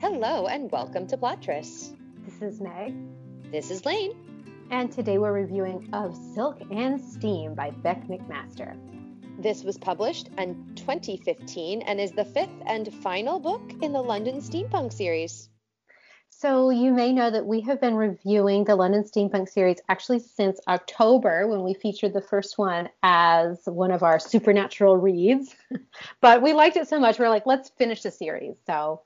Hello and welcome to Plottress. This is Meg. This is Lane. And today we're reviewing Of Silk and Steam by Bec McMaster. This was published in 2015 and is the fifth and final book in the London Steampunk series. So, you may know that we have been reviewing the London Steampunk series actually since October when we featured the first one as one of our supernatural reads. but we liked it so much, we're like, let's finish the series. So,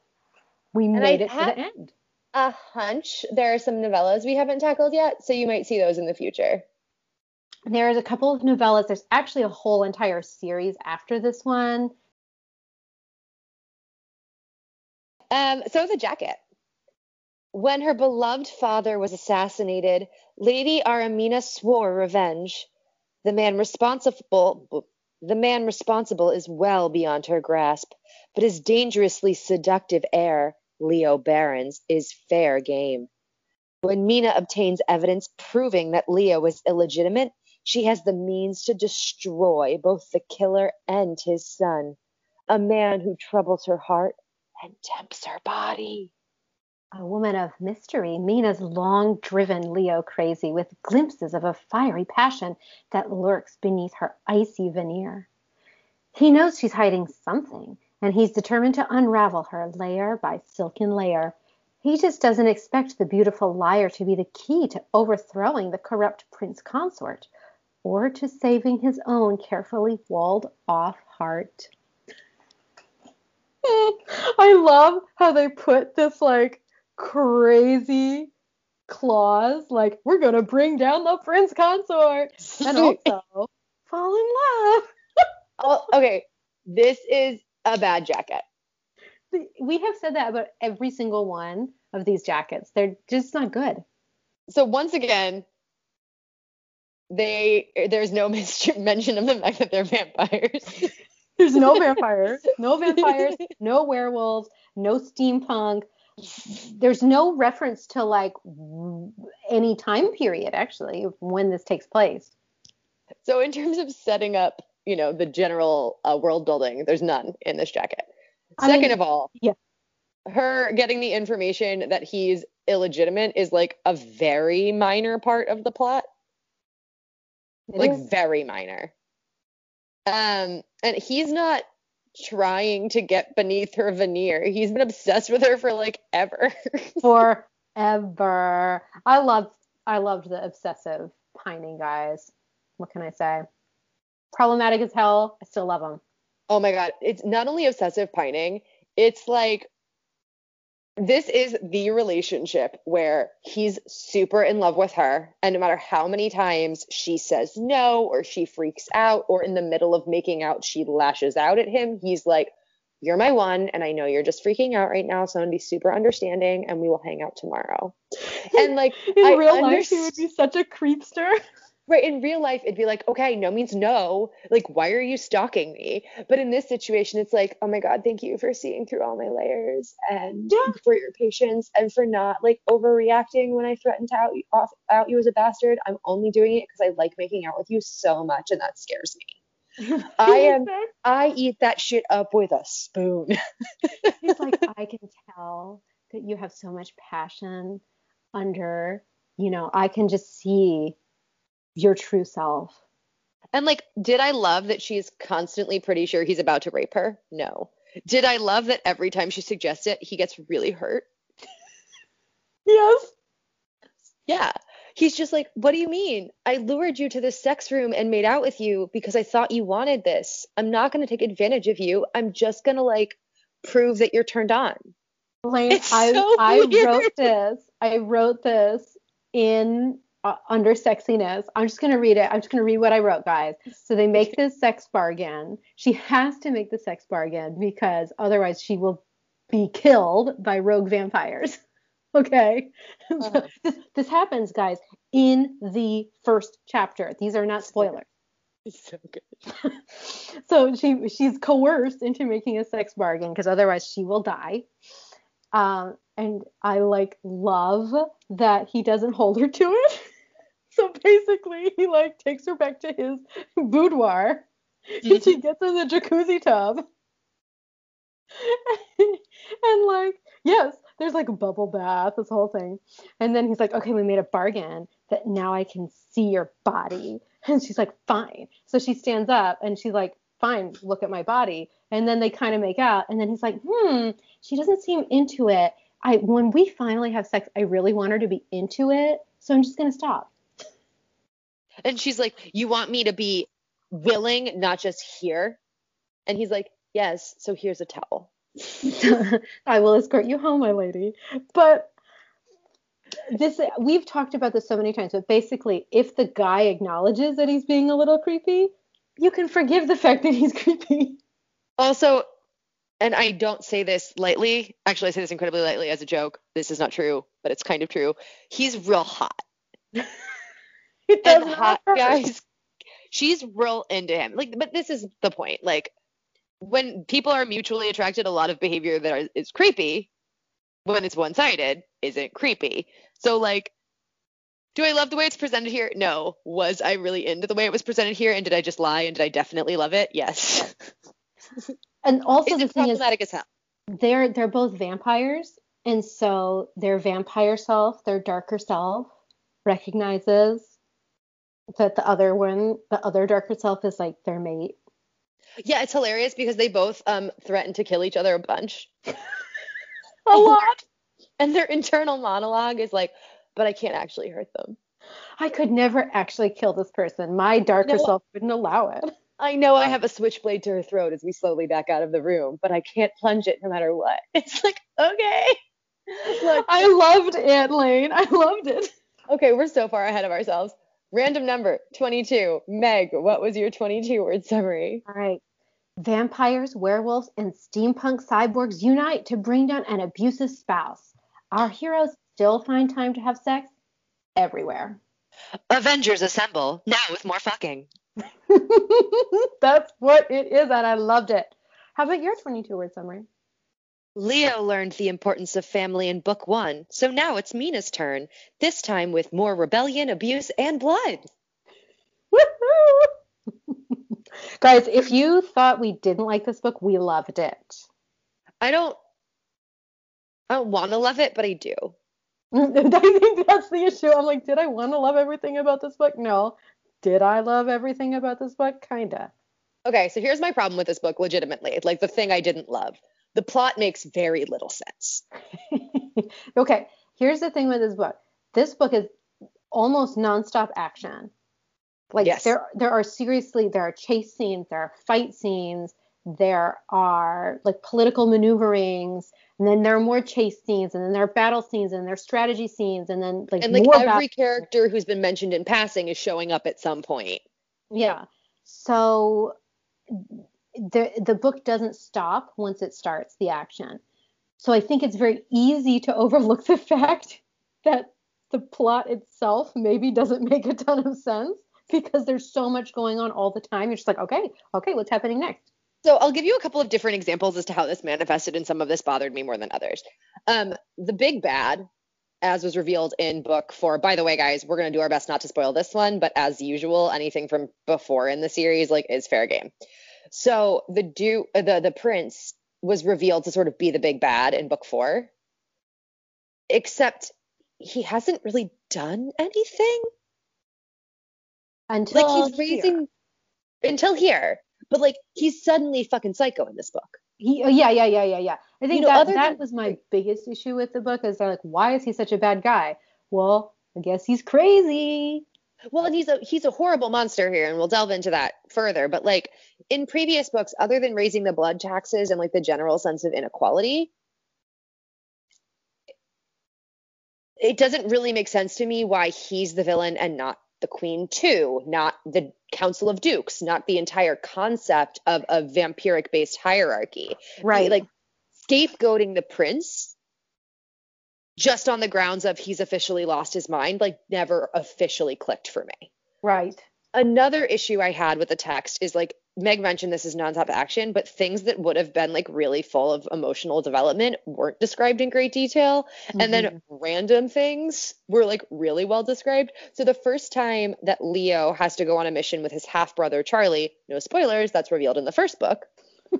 we And made I it to the end. A hunch there are some novellas we haven't tackled yet, so you might see those in the future. There's a couple of novellas. There's actually a whole entire series after this one. Um, so the jacket. When her beloved father was assassinated, Lady Aramina swore revenge. The man responsible the man responsible is well beyond her grasp, but his dangerously seductive heir, Leo Barrons, is fair game. When Mina obtains evidence proving that Leo was illegitimate, she has the means to destroy both the killer and his son, a man who troubles her heart and tempts her body. A woman of mystery, Mina's long driven Leo crazy with glimpses of a fiery passion that lurks beneath her icy veneer. He knows she's hiding something, and he's determined to unravel her layer by silken layer. He just doesn't expect the beautiful liar to be the key to overthrowing the corrupt prince consort or to saving his own carefully walled off heart. I love how they put this like crazy clause, like we're gonna bring down the prince consort, and also fall in love. Oh, okay, this is a bad jacket. We have said that about every single one of these jackets. They're just not good. So once again, they there's no mention of the fact that they're vampires. There's no vampires, no vampires, no werewolves, no steampunk. There's no reference to like any time period actually of when this takes place. So in terms of setting up, you know, the general uh, world building, there's none in this jacket. I Second mean, of all, yeah. her getting the information that he's illegitimate is like a very minor part of the plot. It like is. very minor. Um, and he's not trying to get beneath her veneer. He's been obsessed with her for like ever. forever. I loved I loved the obsessive pining guys. What can I say? Problematic as hell. I still love them. oh my god, it's not only obsessive pining, it's like this is the relationship where he's super in love with her and no matter how many times she says no or she freaks out or in the middle of making out she lashes out at him, he's like you're my one and I know you're just freaking out right now so I'm going to be super understanding and we will hang out tomorrow. And like In I real life, he would be such a creepster. Right, in real life, it'd be like, okay, no means no. Like, why are you stalking me? But in this situation, it's like, oh my God, thank you for seeing through all my layers and Yeah. for your patience and for not like overreacting when I threatened to out you, off, out you as a bastard. I'm only doing it because I like making out with you so much and that scares me. I am, I eat that shit up with a spoon. He's like, I can tell that you have so much passion under, you know, I can just see your true self. And like, did I love that she's constantly pretty sure he's about to rape her? No. Did I love that every time she suggests it, he gets really hurt? Yes. Yeah. He's just like, What do you mean? I lured you to this sex room and made out with you because I thought you wanted this. I'm not going to take advantage of you. I'm just going to like prove that you're turned on. I, so I wrote this. I wrote this in uh, under sexiness. I'm just gonna read it. I'm just gonna read what I wrote, guys. So they make this sex bargain. She has to make the sex bargain because otherwise she will be killed by rogue vampires. Okay. Uh-huh. this, this happens, guys, in the first chapter. These are not spoilers. It's so good. so she she's coerced into making a sex bargain because otherwise she will die. Um, and I like love that he doesn't hold her to it. So basically, he like takes her back to his boudoir, and she gets in the jacuzzi tub. and like, yes, there's like a bubble bath, this whole thing. And then he's like, okay, we made a bargain that now I can see your body. And she's like, fine. So she stands up and she's like, fine, look at my body. And then they kind of make out. And then he's like, hmm, she doesn't seem into it. I when we finally have sex, I really want her to be into it. So I'm just gonna stop. And she's like, You want me to be willing, not just here? And he's like, Yes, so here's a towel. I will escort you home, my lady. But this we've talked about this so many times, but basically, if the guy acknowledges that he's being a little creepy, you can forgive the fact that he's creepy. Also, and I don't say this lightly. Actually, I say this incredibly lightly as a joke. This is not true, but it's kind of true. He's real hot. and hot guys, she's real into him. Like, but this is the point. Like, when people are mutually attracted, a lot of behavior that are, is creepy, when it's one-sided, isn't creepy. So, like, do I love the way it's presented here? No. Was I really into the way it was presented here? And did I just lie? And did I definitely love it? Yes. and also the thing is, as hell. They're they're both vampires, and so their vampire self, their darker self, recognizes that the other one, the other darker self, is like their mate. Yeah, it's hilarious because they both um threaten to kill each other a bunch. a lot. And their internal monologue is like, but I can't actually hurt them. I could never actually kill this person. My darker no, self wouldn't allow it. I know I have a switchblade to her throat as we slowly back out of the room, but I can't plunge it no matter what. It's like, okay. Look. I loved it, Lane. I loved it. Okay, we're so far ahead of ourselves. Random number 22. Meg, what was your 22 word summary? All right. Vampires, werewolves, and steampunk cyborgs unite to bring down an abusive spouse. Our heroes still find time to have sex everywhere. Avengers assemble, now with more fucking. That's what it is, and I loved it. How about your 22 word summary? Leo learned the importance of family in book one, so now it's Mina's turn, this time with more rebellion, abuse, and blood. Guys, if you thought we didn't like this book, we loved it. I don't I don't want to love it, but I do. I think that's the issue. I'm like, did I want to love everything about this book? No. Did I love everything about this book? Kinda. Okay, so here's my problem with this book legitimately. Like the thing I didn't love the plot makes very little sense. okay, here's the thing with this book. This book is almost nonstop action. Like yes. there there are seriously there are chase scenes, there are fight scenes, there are like political maneuverings, and then there are more chase scenes, and then there are battle scenes, and there are strategy scenes, and then like and like every battle- character who's been mentioned in passing is showing up at some point. Yeah. So the the book doesn't stop once it starts the action. So I think it's very easy to overlook the fact that the plot itself maybe doesn't make a ton of sense because there's so much going on all the time. You're just like, okay, okay, what's happening next? So I'll give you a couple of different examples as to how this manifested, and some of this bothered me more than others. Um, the big bad, as was revealed in book four. By the way, guys, we're gonna do our best not to spoil this one, but as usual, anything from before in the series like is fair game. So the Duke, uh, the the prince was revealed to sort of be the big bad in book four, except he hasn't really done anything until like he's raising here. until here. But like he's suddenly fucking psycho in this book. He, oh, yeah, yeah, yeah, yeah, yeah. I think you know, that that than, was my biggest issue with the book is they're like, why is he such a bad guy? Well, I guess he's crazy. Well, and he's a he's a horrible monster here, and we'll delve into that further. But like in previous books, other than raising the blood taxes and like the general sense of inequality, it doesn't really make sense to me why he's the villain and not the queen too, not the Council of Dukes, not the entire concept of a vampiric based hierarchy. Right. Like scapegoating the prince just on the grounds of he's officially lost his mind, like never officially clicked for me. Right. Another issue I had with the text is like Meg mentioned this is nonstop action, but things that would have been like really full of emotional development weren't described in great detail. Mm-hmm. And then mm-hmm. random things were like really well described. So the first time that Leo has to go on a mission with his half brother Charlie, no spoilers, that's revealed in the first book.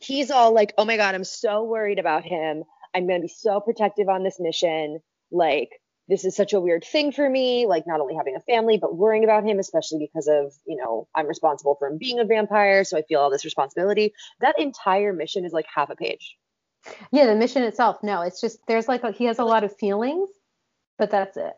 he's all like, oh my God, I'm so worried about him. I'm going to be so protective on this mission. Like, this is such a weird thing for me, like not only having a family, but worrying about him, especially because of, you know, I'm responsible for him being a vampire. So I feel all this responsibility. That entire mission is like half a page. Yeah, the mission itself, no, it's just there's like a, he has a lot of feelings, but that's it.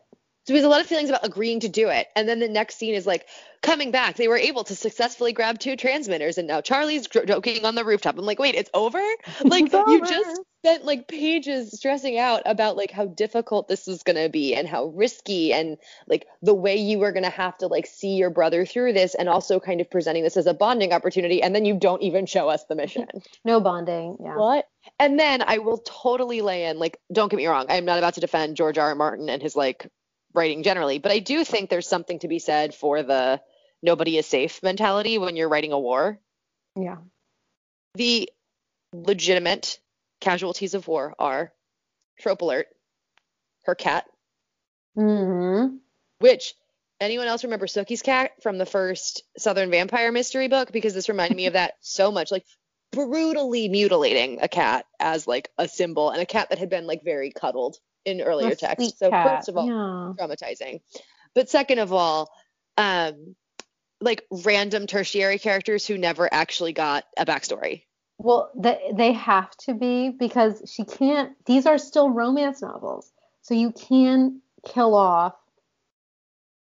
So he has a lot of feelings about agreeing to do it. And then the next scene is like coming back. They were able to successfully grab two transmitters, and now Charlie's joking on the rooftop. I'm like, wait, it's over? Like It's over. you just spent like pages stressing out about like how difficult this was gonna be and how risky and like the way you were gonna have to like see your brother through this, and also kind of presenting this as a bonding opportunity. And then you don't even show us the mission. No bonding. Yeah. What? And then I will totally lay in, like, don't get me wrong, I'm not about to defend George R. R. Martin and his like writing generally, but I do think there's something to be said for the nobody is safe mentality when you're writing a war. Yeah. The legitimate casualties of war are trope alert, her cat, Mm-hmm. which anyone else remember Sookie's cat from the first Southern Vampire mystery book? Because this reminded me of that so much. Like brutally mutilating a cat as like a symbol and a cat that had been like very cuddled in earlier A texts. So cat. first of all, yeah. traumatizing. But second of all, um like random tertiary characters who never actually got a backstory. Well, they they have to be because she can't. These are still romance novels, so you can kill off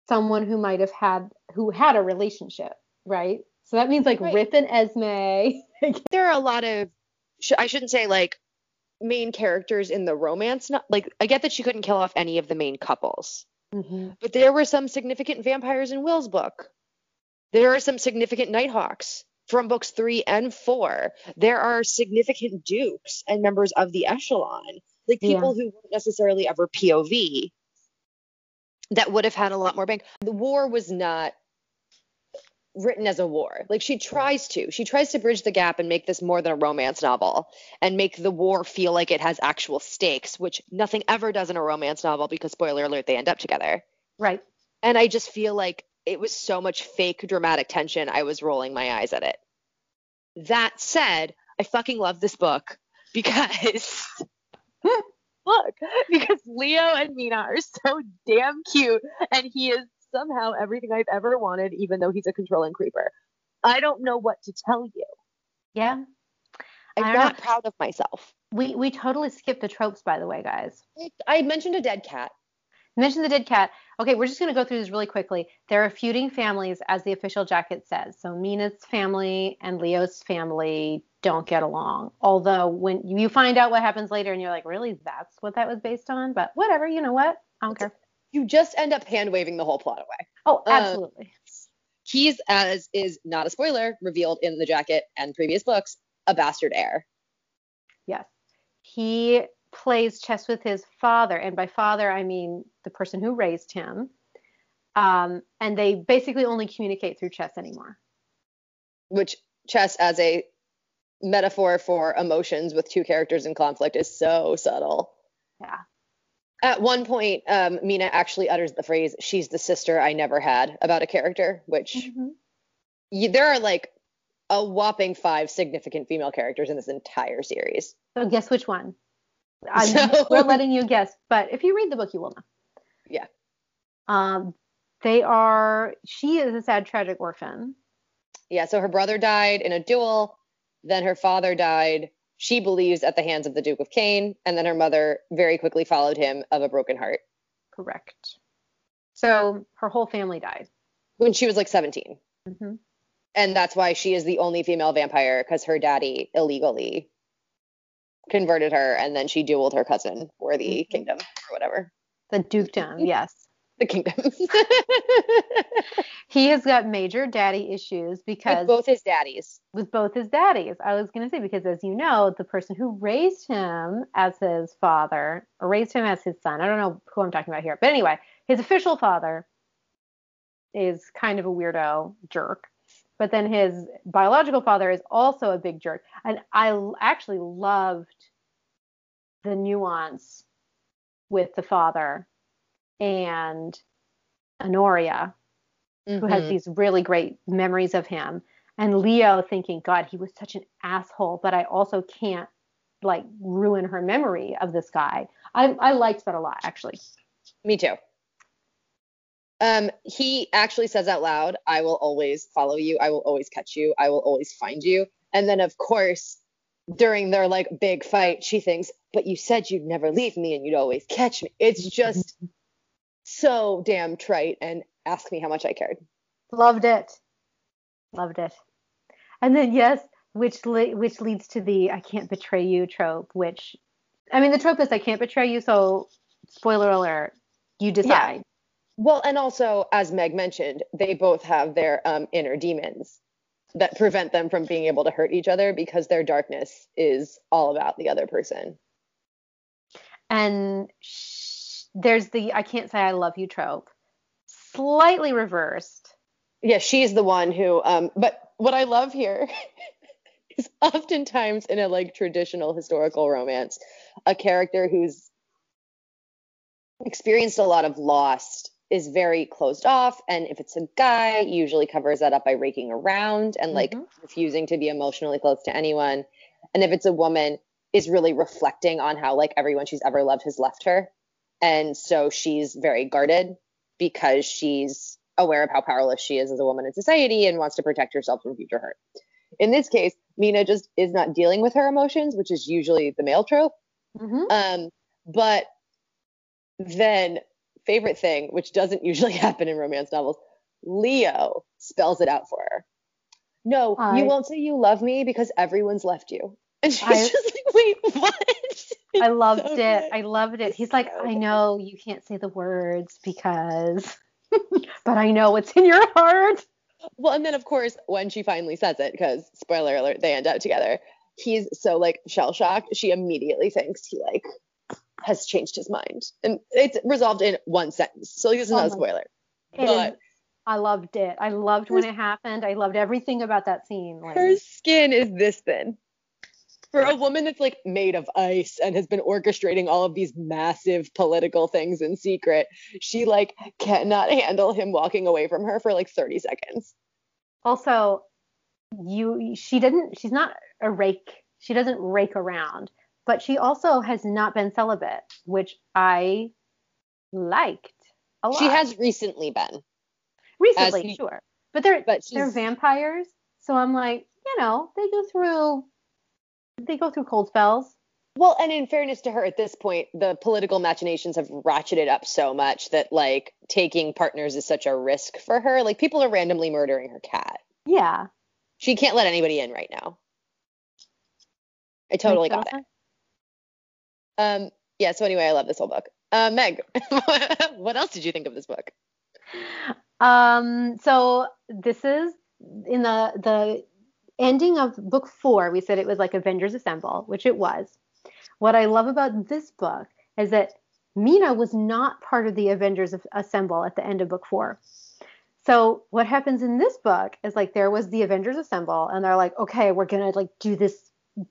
someone who might have had who had a relationship, right? So that means like Right. Rip and Esme. There are a lot of sh- I shouldn't say like main characters in the romance no- like I get that she couldn't kill off any of the main couples. mm-hmm. But there were some significant vampires in Will's book. There are some significant Nighthawks from books three and four. There are significant dukes and members of the echelon, like Yeah. people who weren't necessarily ever POV that would have had a lot more bank. The war was not written as a war. Like she tries to. She tries to bridge the gap and make this more than a romance novel and make the war feel like it has actual stakes, which nothing ever does in a romance novel because spoiler alert, they end up together. Right. And I just feel like it was so much fake dramatic tension, I was rolling my eyes at it. That said, I fucking love this book because look, because Leo and Mina are so damn cute and he is somehow everything I've ever wanted, even though he's a controlling creeper. I don't know what to tell you. Yeah. I'm don't know. proud of myself. We we totally skipped the tropes, by the way, guys. I mentioned a dead cat. Mention the dead cat. Okay, we're just going to go through this really quickly. There are feuding families, as the official jacket says. So Mina's family and Leo's family don't get along. Although when you find out what happens later, and you're like, really, that's what that was based on? But whatever, you know what? I don't care. You just end up hand waving the whole plot away. Oh, uh, absolutely. He's, as is not a spoiler, revealed in the jacket and previous books, a bastard heir. yes. He plays chess with his father, and by father I mean the person who raised him. Um, and they basically only communicate through chess anymore. which chess as a metaphor for emotions with two characters in conflict is so subtle. Yeah. At one point, um, Mina actually utters the phrase, she's the sister I never had about a character, which Mhm. y- there are like a whopping five significant female characters in this entire series. So guess which one? I'm, So- We're letting you guess, but if you read the book, you will know. Yeah. Um, they are. She is a sad, tragic orphan. Yeah, so her brother died in a duel, then her father died, she believes, at the hands of the Duke of Caine, and then her mother very quickly followed him of a broken heart Correct. So her whole family died. when she was like 17. hmm and that's why she is the only female vampire because her daddy illegally converted her and then she dueled her cousin for the Mhm. kingdom or whatever The dukedom, yes. The kingdom He has got major daddy issues because with both his daddies with both his daddies. I was going to say because as you know, the person who raised him as his father or raised him as his son. I don't know who I'm talking about here, but anyway, his official father is kind of a weirdo jerk. But then his biological father is also a big jerk. And I actually loved the nuance with the father and Honoria who has Mhm. these really great memories of him. And Leo thinking, God, he was such an asshole, but I also can't like ruin her memory of this guy. I I liked that a lot actually. Me too. Um, he actually says out loud, I will always follow you. I will always catch you. I will always find you. And then, of course, during their like big fight, she thinks, but you said you'd never leave me and you'd always catch me. It's just so damn trite and ask me how much I cared. Loved it. Loved it. And then, yes, which, li- which leads to the I can't betray you trope, which, I mean, the trope is I can't betray you. So, spoiler alert, you decide. Yeah well, and also, as Meg mentioned, they both have their um, inner demons that prevent them from being able to hurt each other because their darkness is all about the other person. And there's the I can't say I love you trope, slightly reversed. Yeah, she's the one who. Um, but what I love here is oftentimes in a like traditional historical romance, a character who's experienced a lot of loss is very closed off and if it's a guy usually covers that up by raking around and like mm-hmm. refusing to be emotionally close to anyone and if it's a woman is really reflecting on how like everyone she's ever loved has left her and so she's very guarded because she's aware of how powerless she is as a woman in society and wants to protect herself from future hurt in this case mina just is not dealing with her emotions which is usually the male trope mm-hmm. um, but then favorite thing, which doesn't usually happen in romance novels, Leo spells it out for her. No, you won't say you love me because everyone's left you. And she's I, just like, wait, what? I loved so it. Good. I loved it. He's like, I know you can't say the words because, but I know what's in your heart. Well, and then of course, when she finally says it, because spoiler alert, they end up together. He's so like shell shocked. She immediately thinks he like has changed his mind. And it's resolved in one sentence. So this is not a oh spoiler. But is, I loved it. I loved when it happened. I loved everything about that scene. Like, her skin is this thin. For a woman that's like made of ice and has been orchestrating all of these massive political things in secret, she like cannot handle him walking away from her for like 30 seconds. Also, you she didn't she's not a rake. She doesn't rake around but she also has not been celibate, which I liked a lot. She has recently been. Recently, he, sure. But they're but they're vampires, so I'm like, you know, they go through they go through cold spells. Well, and in fairness to her, at this point, the political machinations have ratcheted up so much that like taking partners is such a risk for her. Like people are randomly murdering her cat. Yeah. She can't let anybody in right now. I totally got it. Um, yeah. So anyway, I love this whole book. Uh, Meg, what else did you think of this book? Um, so this is in the the ending of book four. We said it was like Avengers Assemble, which it was. What I love about this book is that Mina was not part of the Avengers Assemble at the end of book four. So what happens in this book is like there was the Avengers Assemble, and they're like, okay, we're gonna like do this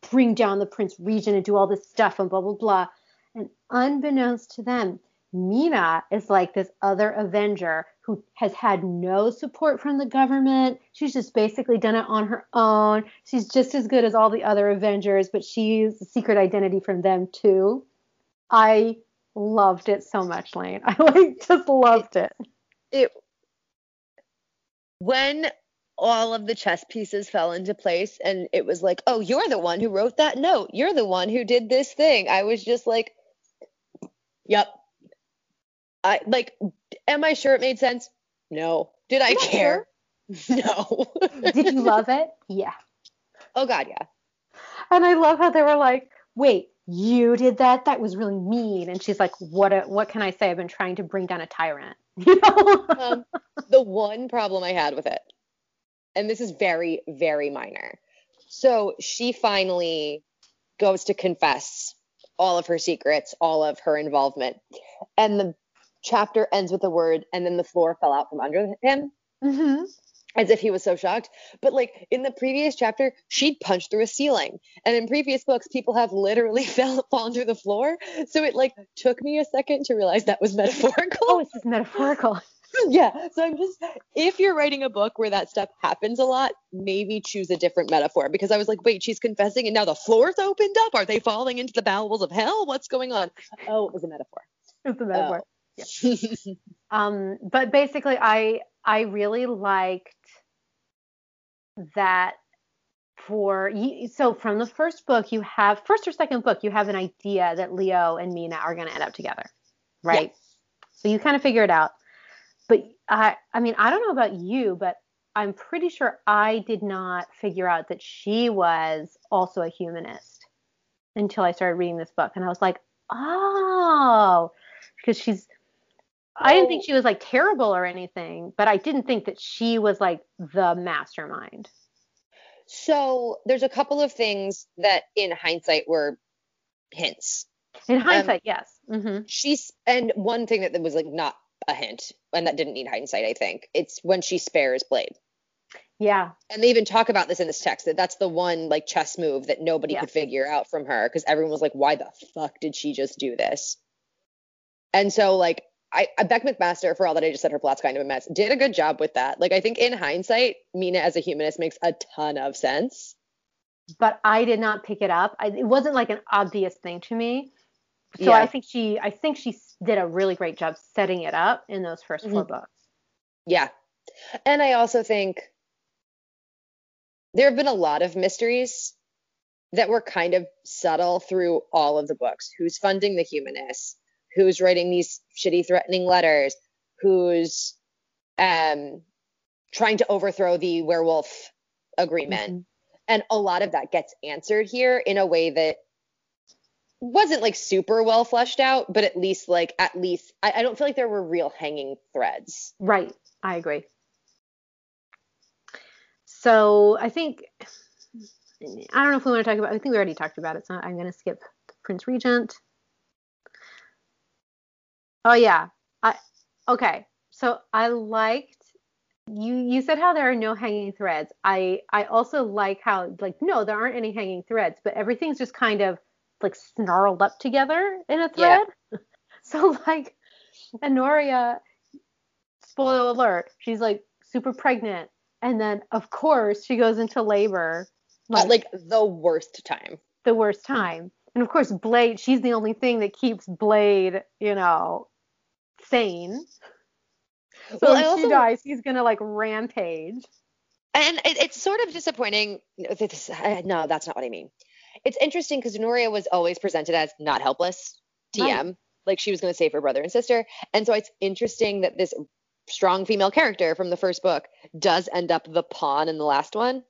bring down the Prince Regent and do all this stuff and blah, blah, blah. And unbeknownst to them, Mina is like this other Avenger who has had no support from the government. She's just basically done it on her own. She's just as good as all the other Avengers, but she's a secret identity from them too. I loved it so much, Lane. I like just loved it. It when all of the chess pieces fell into place and it was like oh you're the one who wrote that note you're the one who did this thing i was just like yep i like am i sure it made sense? No. Did i care? sure. no. Did you love it? Yeah. Oh god yeah. And i love how they were like wait you did that? That was really mean. And she's like what a, what can i say? I've been trying to bring down a tyrant. You know? Um, the one problem i had with it and this is very, very minor. So she finally goes to confess all of her secrets, all of her involvement. And the chapter ends with a word, and then the floor fell out from under him. Mm-hmm. As if he was so shocked. But like in the previous chapter, she'd punched through a ceiling. And in previous books, people have literally fell fallen through the floor. So it like took me a second to realize that was metaphorical. Oh, this is metaphorical. yeah. So I'm just, if you're writing a book where that stuff happens a lot, maybe choose a different metaphor because I was like, wait, she's confessing and now the floor's opened up. Are they falling into the bowels of hell? What's going on? Oh, it was a metaphor. It's a metaphor. Oh. Yeah. um, but basically, I I really liked that for so from the first book you have first or second book you have an idea that Leo and Mina are going to end up together, right? So you kind of figure it out. But I I mean I don't know about you, but I'm pretty sure I did not figure out that she was also a humanist until I started reading this book, and I was like, oh, because she's. I didn't think she was like terrible or anything, but I didn't think that she was like the mastermind. So there's a couple of things that in hindsight were hints. In um, hindsight, um, yes. Mm-hmm. She's and one thing that was like not a hint and that didn't need hindsight. I think it's when she spares Blade. Yeah. And they even talk about this in this text that that's the one like chess move that nobody yeah. could figure out from her because everyone was like, why the fuck did she just do this? And so like I, Bec McMaster, for all that I just said, her plot's kind of a mess, did a good job with that. Like, I think in hindsight, Mina as a humanist makes a ton of sense. But I did not pick it up. I, it wasn't like an obvious thing to me. So yeah. I think she, I think she did a really great job setting it up in those 1st mm-hmm. four books. Yeah, and I also think there have been a lot of mysteries that were kind of subtle through all of the books. Who's funding the humanists? Who's writing these shitty threatening letters, who's um, trying to overthrow the werewolf agreement. Mm-hmm. And a lot of that gets answered here in a way that wasn't like super well fleshed out, but at least like at least I, I don't feel like there were real hanging threads. Right. I agree. So I think I don't know if we want to talk about I think we already talked about it, so I'm gonna skip Prince Regent. Oh yeah. I okay. So I liked you you said how there are no hanging threads. I I also like how like no, there aren't any hanging threads, but everything's just kind of like snarled up together in a thread. Yeah. so like Honoria spoiler alert, she's like super pregnant and then of course she goes into labor like, like the worst time. The worst time. And of course Blade, she's the only thing that keeps Blade, you know, sane. So well, when also, she dies, he's gonna like rampage. And it, it's sort of disappointing. no, that's not what I mean. It's interesting because Honoria was always presented as not helpless, TM, right. like she was going to save her brother and sister. And so it's interesting that this strong female character from the first book does end up the pawn in the last one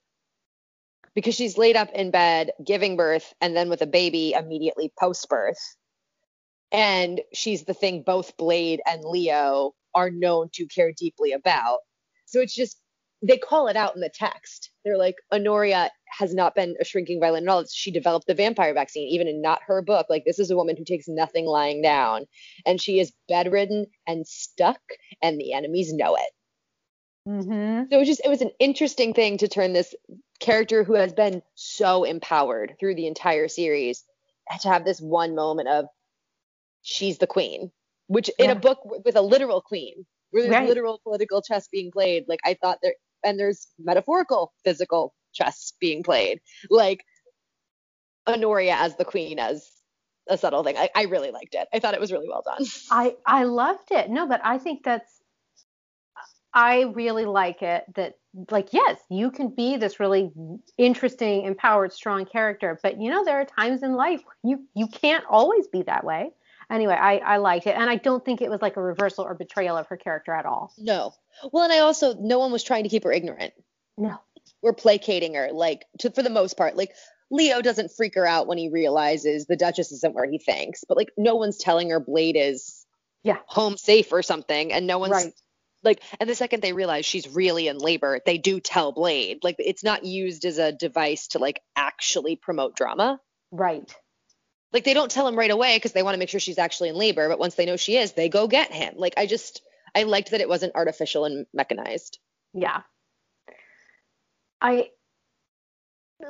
because she's laid up in bed giving birth and then with a baby immediately post birth and she's the thing both Blade and Leo are known to care deeply about. So it's just they call it out in the text. They're like, Honoria has not been a shrinking violet at all. She developed the vampire vaccine, even in not her book. Like this is a woman who takes nothing lying down, and she is bedridden and stuck, and the enemies know it. Mm-hmm. So it was just it was an interesting thing to turn this character who has been so empowered through the entire series to have this one moment of she's the queen, which in a book with a literal queen, where there's right. literal political chess being played, like I thought there, and there's metaphorical physical chess being played, like Honoria as the queen as a subtle thing. I, I really liked it. I thought it was really well done. I I loved it. No, but I think that's I really like it that like yes, you can be this really interesting, empowered, strong character, but you know there are times in life you you can't always be that way anyway, I, I liked it. And I don't think it was like a reversal or betrayal of her character at all. No. Well, and I also, no one was trying to keep her ignorant. No. We're placating her, like, to, for the most part. Like, Leo doesn't freak her out when he realizes the Duchess isn't where he thinks, but like, no one's telling her Blade is yeah home safe or something, and no one's right. like, and the second they realize she's really in labor, they do tell Blade. Like, it's not used as a device to like actually promote drama. Right like they don't tell him right away because they want to make sure she's actually in labor but once they know she is they go get him like i just i liked that it wasn't artificial and mechanized yeah i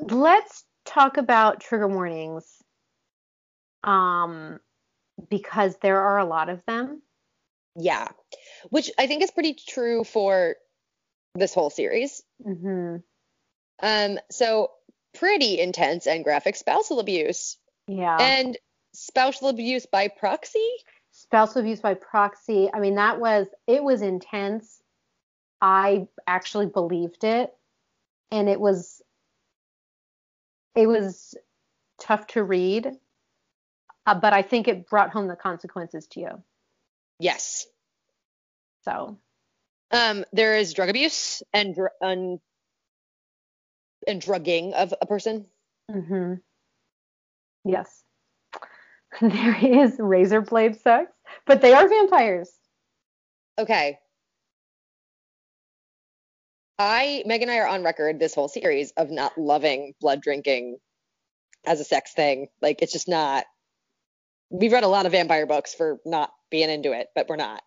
let's talk about trigger warnings um because there are a lot of them yeah which I think is pretty true for this whole series. Mm-hmm. Um, so pretty intense and graphic spousal abuse. Yeah. And spousal abuse by proxy? spousal abuse by proxy. I mean, that was it was intense. I actually believed it, and it was it was tough to read, uh, but I think it brought home the consequences to you. Yes. So. Um, there is drug abuse and dr- and, and drugging of a person. Mm-hmm. Yes. There is razor blade sex, but they are vampires. Okay. I, Meg and I are on record this whole series of not loving blood drinking as a sex thing. Like, it's just not. We've read a lot of vampire books for not being into it, but we're not.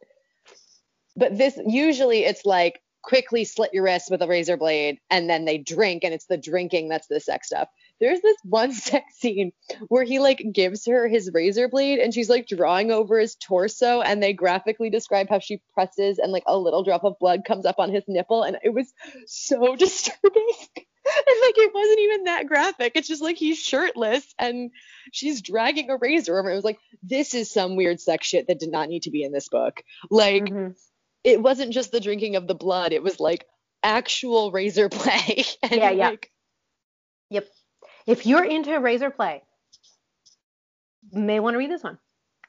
But this, usually, it's like quickly slit your wrist with a razor blade and then they drink, and it's the drinking that's the sex stuff there's this one sex scene where he like gives her his razor blade and she's like drawing over his torso and they graphically describe how she presses and like a little drop of blood comes up on his nipple and it was so disturbing. and like it wasn't even that graphic. It's just like he's shirtless and she's dragging a razor over. It was like this is some weird sex shit that did not need to be in this book. Like mm-hmm. it wasn't just the drinking of the blood. It was like actual razor play. and yeah, yeah. Like, yep. If you're into razor play, may want to read this one.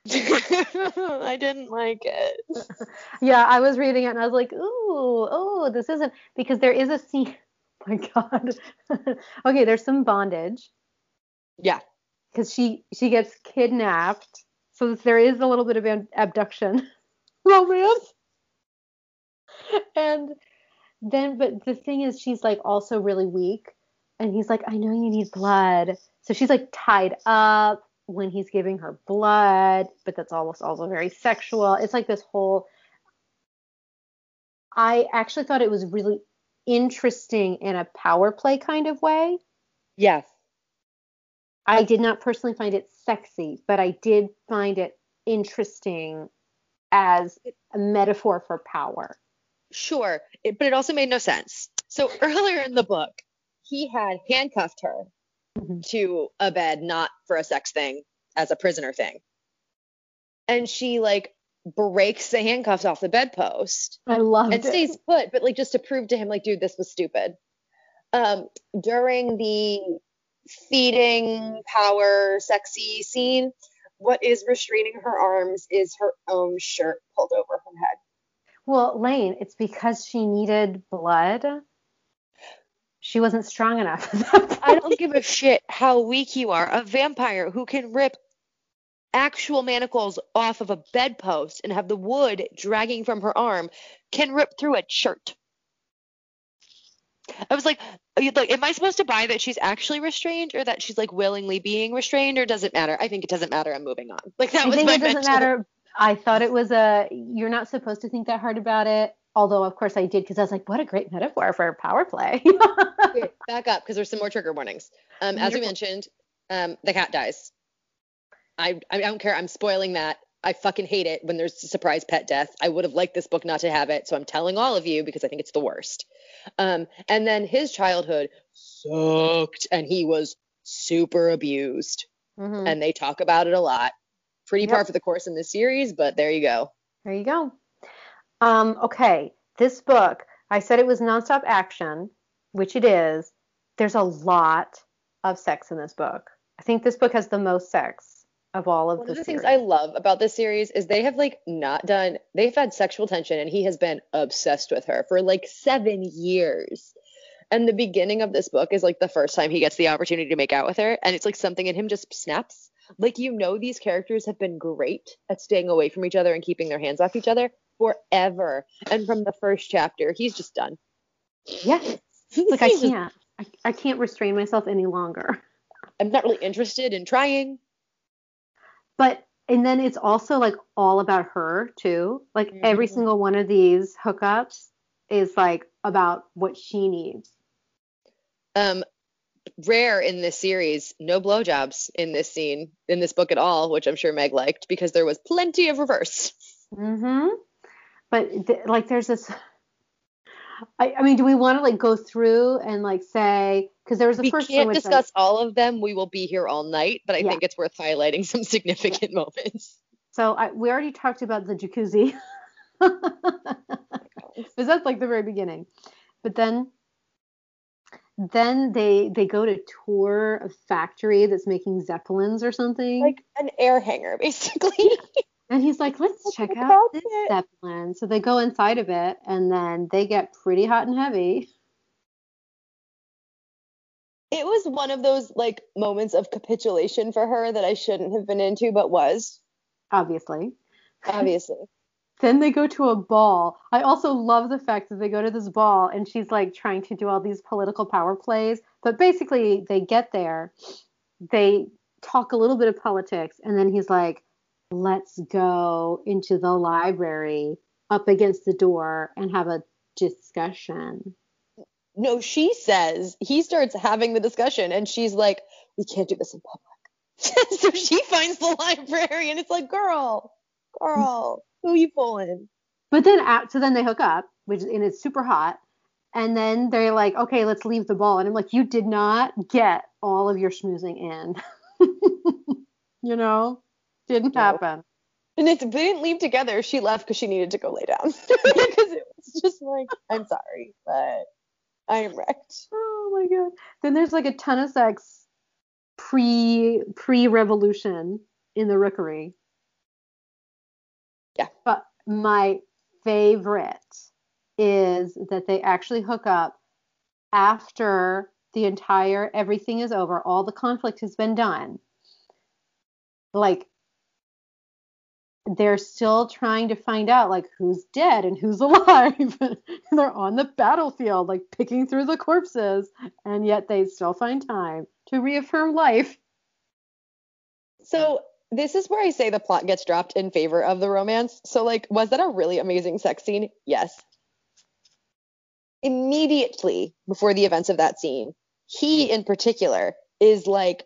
I didn't like it. yeah, I was reading it and I was like, ooh, oh, this isn't because there is a scene. My God. okay, there's some bondage. Yeah. Because she she gets kidnapped, so there is a little bit of abduction romance. And then, but the thing is, she's like also really weak and he's like, I know you need blood. So she's like tied up when he's giving her blood, but that's almost also very sexual. It's like this whole. I actually thought it was really interesting in a power play kind of way. Yes. I did not personally find it sexy, but I did find it interesting as a metaphor for power. Sure, it, but it also made no sense. So earlier in the book, he had handcuffed her mm-hmm. to a bed, not for a sex thing, as a prisoner thing. And she like breaks the handcuffs off the bedpost. I love and it. stays put, but like just to prove to him, like, dude, this was stupid. Um, during the feeding power sexy scene, what is restraining her arms is her own shirt pulled over her head. Well, Lane, it's because she needed blood she wasn't strong enough. I don't give a shit how weak you are. A vampire who can rip actual manacles off of a bedpost and have the wood dragging from her arm can rip through a shirt. I was like, like, am I supposed to buy that she's actually restrained or that she's like willingly being restrained or does it matter? I think it doesn't matter. I'm moving on. Like that I was think my it doesn't mental... matter. I thought it was a. You're not supposed to think that hard about it. Although, of course, I did because I was like, what a great metaphor for power play. Wait, back up because there's some more trigger warnings. Um, as we mentioned, um, the cat dies. I, I don't care. I'm spoiling that. I fucking hate it when there's a surprise pet death. I would have liked this book not to have it, so I'm telling all of you because I think it's the worst. Um, and then his childhood sucked, and he was super abused. Mm-hmm. And they talk about it a lot. Pretty yep. par for the course in this series, but there you go. There you go. Um, okay, this book, I said it was nonstop action, which it is. There's a lot of sex in this book. I think this book has the most sex of all of One the, of the series. things I love about this series is they have like not done they've had sexual tension and he has been obsessed with her for like 7 years. And the beginning of this book is like the first time he gets the opportunity to make out with her and it's like something in him just snaps. Like you know these characters have been great at staying away from each other and keeping their hands off each other forever. And from the first chapter, he's just done. Yeah. Like I can't. I, I can't restrain myself any longer. I'm not really interested in trying. But and then it's also like all about her too. Like mm-hmm. every single one of these hookups is like about what she needs. Um rare in this series, no blowjobs in this scene, in this book at all, which I'm sure Meg liked because there was plenty of reverse. Mhm. But th- like there's this I, I mean, do we want to like go through and like say because there was the we first can't one which I- discuss all of them. We will be here all night, but I Yeah. think it's worth highlighting some significant moments. So I, we already talked about the jacuzzi. Because that's like the very beginning. But then then they they go to tour a factory that's making zeppelins or something. Like an air hanger, basically. and he's like, let's Let's check talk out this it. zeppelin. So they go inside of it and then they get pretty hot and heavy. it was one of those like moments of capitulation for her that I shouldn't have been into, but was Obviously. obviously. Then they go to a ball. I also love the fact that they go to this ball and she's like trying to do all these political power plays. But basically, they get there, they talk a little bit of politics, and then he's like, let's go into the library up against the door and have a discussion. no, she says he starts having the discussion, and she's like, "We can't do this in public." so she finds the library, and it's like, "Girl, girl, who you pulling?" But then, at, so then they hook up, which and it's super hot. And then they're like, okay, let's leave the ball. And I'm like, you did not get all of your schmoozing in. you know, didn't No. happen. And if they didn't leave together, she left because she needed to go lay down. Because it was just like, I'm sorry, but I am wrecked. Oh my god. Then there's like a ton of sex pre pre revolution in the rookery. Yeah. But my favorite is that they actually hook up after the entire everything is over, all the conflict has been done. Like they're still trying to find out like who's dead and who's alive. they're on the battlefield, like picking through the corpses, and yet they still find time to reaffirm life. So this is where I say the plot gets dropped in favor of the romance. So like, was that a really amazing sex scene? Yes. Immediately before the events of that scene, he in particular is like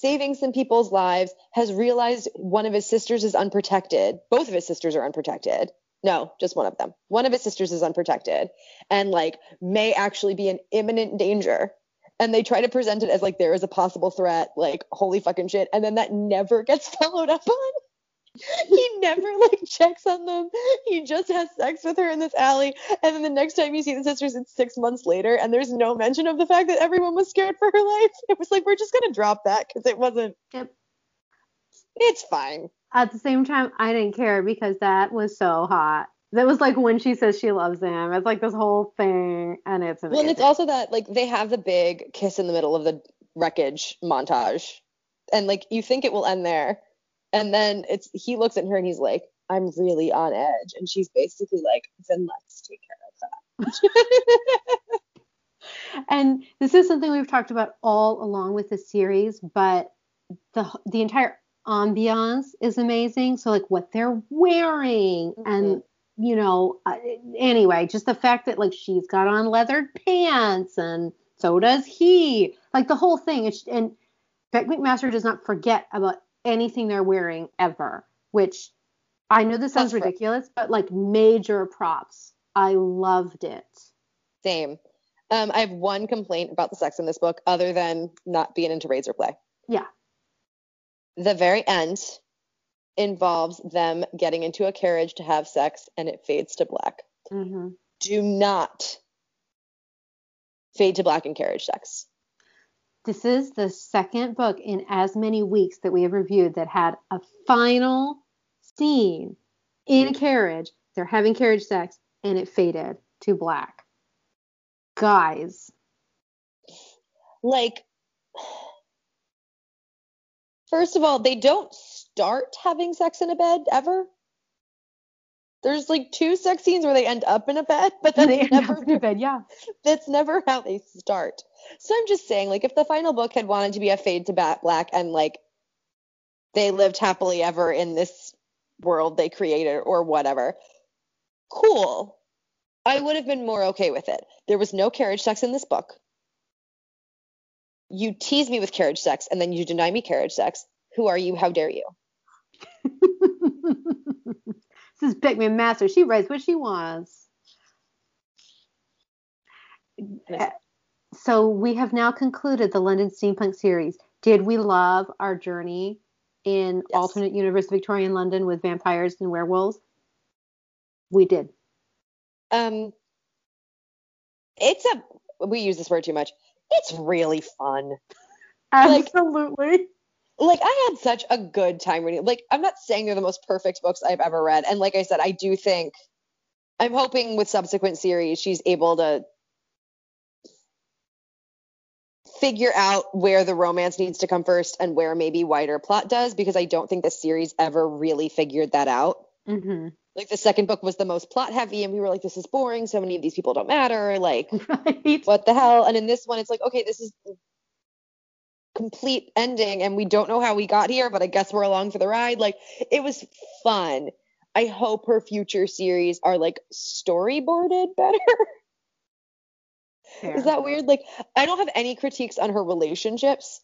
saving some people's lives, has realized one of his sisters is unprotected. Both of his sisters are unprotected. No, just one of them. One of his sisters is unprotected and like may actually be in imminent danger. And they try to present it as like there is a possible threat, like holy fucking shit. And then that never gets followed up on. he never like checks on them. He just has sex with her in this alley. And then the next time you see the sisters, it's six months later. And there's no mention of the fact that everyone was scared for her life. It was like, we're just going to drop that because it wasn't, Yep. it's fine. At the same time, I didn't care because that was so hot. That was like when she says she loves him. It's like this whole thing, and it's amazing. Well, and it's also that like they have the big kiss in the middle of the wreckage montage, and like you think it will end there, and then it's he looks at her and he's like, "I'm really on edge," and she's basically like, "Then let's take care of that." and this is something we've talked about all along with the series, but the the entire ambiance is amazing. So like what they're wearing and you know uh, anyway, just the fact that like she's got on leather pants and so does he. Like the whole thing. It's, and Bec McMaster does not forget about anything they're wearing ever, which I know this sounds That's right. ridiculous, but like major props. I loved it. Same. Um, I have one complaint about the sex in this book, other than not being into razor play. Yeah. The very end involves them getting into a carriage to have sex, and it fades to black. Mm-hmm. do not fade to black in carriage sex. This is the second book in as many weeks that we have reviewed that had a final scene in a carriage. They're having carriage sex and it faded to black. Guys, Like, first of all, they don't start having sex in a bed ever. There's like two sex scenes where they end up in a bed, but then they end never up in a bed. Yeah. that's never how they start. So I'm just saying, like, if the final book had wanted to be a fade to ba- black and like they lived happily ever in this world they created or whatever, cool. I would have been more okay with it. There was no carriage sex in this book. You tease me with carriage sex and then you deny me carriage sex. Who are you? How dare you? This is Bec McMaster. She writes what she wants. So we have now concluded the London Steampunk series. Did we love our journey in Yes. alternate universe Victorian London with vampires and werewolves? We did. Um, it's a we use this word too much. It's really fun. Absolutely. Like I had such a good time reading. Like I'm not saying they're the most perfect books I've ever read, and like I said, I do think I'm hoping with subsequent series she's able to figure out where the romance needs to come first and where maybe wider plot does because I don't think the series ever really figured that out. hmm Like the second book was the most plot heavy and we were like this is boring, so many of these people don't matter, like Right. what the hell? And in this one, it's like, okay, this is complete ending, and we don't know how we got here, but I guess we're along for the ride. Like, it was fun. I hope her future series are like storyboarded better. Is that weird? Like, I don't have any critiques on her relationships.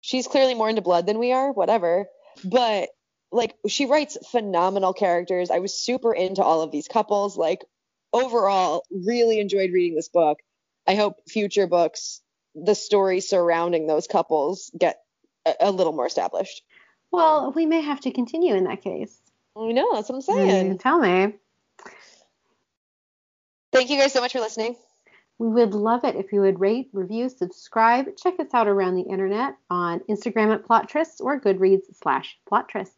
She's clearly more into blood than we are, whatever. But like, she writes phenomenal characters. I was super into all of these couples. Like, overall, really enjoyed reading this book. I hope future books, the stories surrounding those couples get a, a little more established. Well, we may have to continue in that case. I know, that's what I'm Mm, saying. Tell me. Thank you guys so much for listening. We would love it if you would rate, review, subscribe. Check us out around the internet on Instagram at Plottress or Goodreads slash Plottress.